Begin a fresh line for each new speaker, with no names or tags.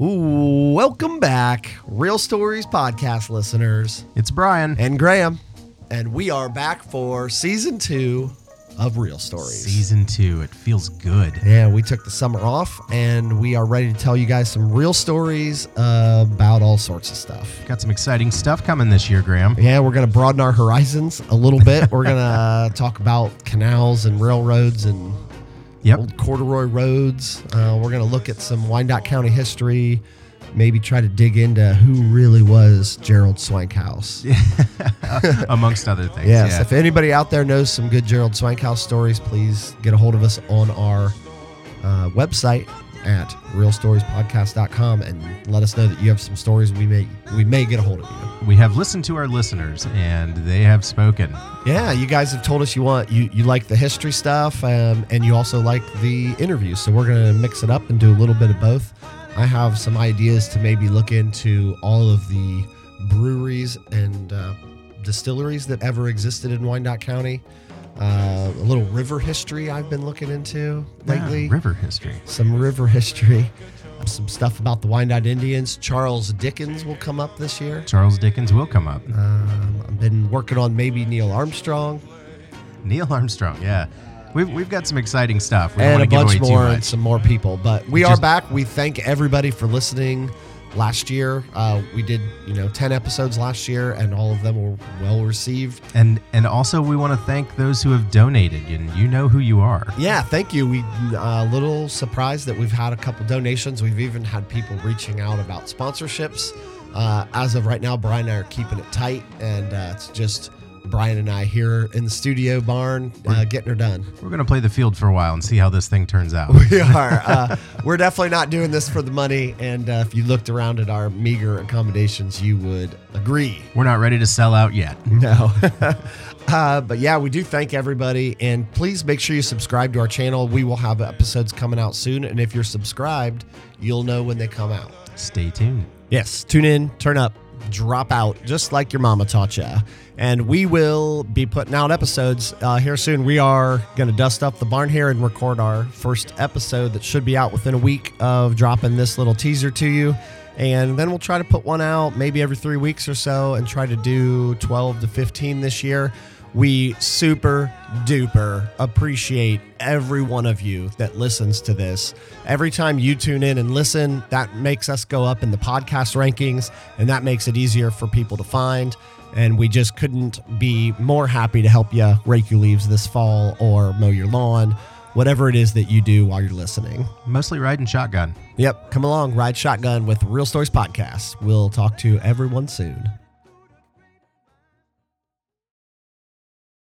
Ooh, welcome back, Real Stories podcast listeners,
It's Brian.
and Graham, and we are back for season two of Real Stories.
Season two. It feels good.
Yeah, we took the summer off, and we are ready to tell you guys some real stories uh, about all sorts of stuff.
Got some exciting stuff coming this year, Graham.
Yeah, we're going to broaden our horizons a little bit. we're going to talk about canals and railroads and
Yep.
old corduroy roads. Uh, we're going to look at some Wyandotte County history, maybe try to dig into who really was Gerald Swankhouse.
Amongst other things.
Yes,
Yeah.
if anybody out there knows some good Gerald Swankhouse stories, please get a hold of us on our uh, website at realstoriespodcast.com and let us know that you have some stories we may we may get a hold of you.
We have listened to our listeners and they have spoken.
Yeah, you guys have told us you want you you like the history stuff um, and you also like the interviews. So we're gonna mix it up and do a little bit of both. I have some ideas to maybe look into all of the breweries and uh, distilleries that ever existed in Wyandotte County. Uh, a little river history I've been looking into lately.
Yeah, river history.
some river history. Some stuff about the Wyandotte Indians. Charles Dickens will come up this year.
Charles Dickens will come up.
Um, I've been working on maybe Neil Armstrong.
Neil Armstrong. Yeah. We've, we've got some exciting stuff. We
and a
don't want to
bunch more and some more people. But we are back. We thank everybody for listening. Last year, uh, we did you know ten episodes last year, and all of them were well received.
And and also we want to thank those who have donated. And you know who you are.
Yeah, thank you. We a uh, little surprised that we've had a couple donations. We've even had people reaching out about sponsorships. Uh, as of right now, Brian and I are keeping it tight, and uh, it's just Brian and I here in the studio barn uh, getting her done.
We're going to play the field for a while and see how this thing turns out.
We are. Uh, we're definitely not doing this for the money. And uh, if you looked around at our meager accommodations, you would agree.
We're not ready to sell out yet.
No. uh, but yeah, we do thank everybody. And please make sure you subscribe to our channel. We will have episodes coming out soon. And if you're subscribed, you'll know when they come out.
Stay tuned.
Yes, tune in, turn up, drop out, just like your mama taught ya. And we will be putting out episodes uh, here soon. We are going to dust up the barn here and record our first episode that should be out within a week of dropping this little teaser to you. And then we'll try to put one out maybe every three weeks or so and try to do 12 to 15 this year. We super duper appreciate every one of you that listens to this. Every time you tune in and listen, that makes us go up in the podcast rankings and that makes it easier for people to find. And we just couldn't be more happy to help you rake your leaves this fall or mow your lawn, whatever it is that you do while you're listening.
Mostly riding shotgun.
Yep, come along, ride shotgun with Real Stories Podcast. We'll talk to everyone soon.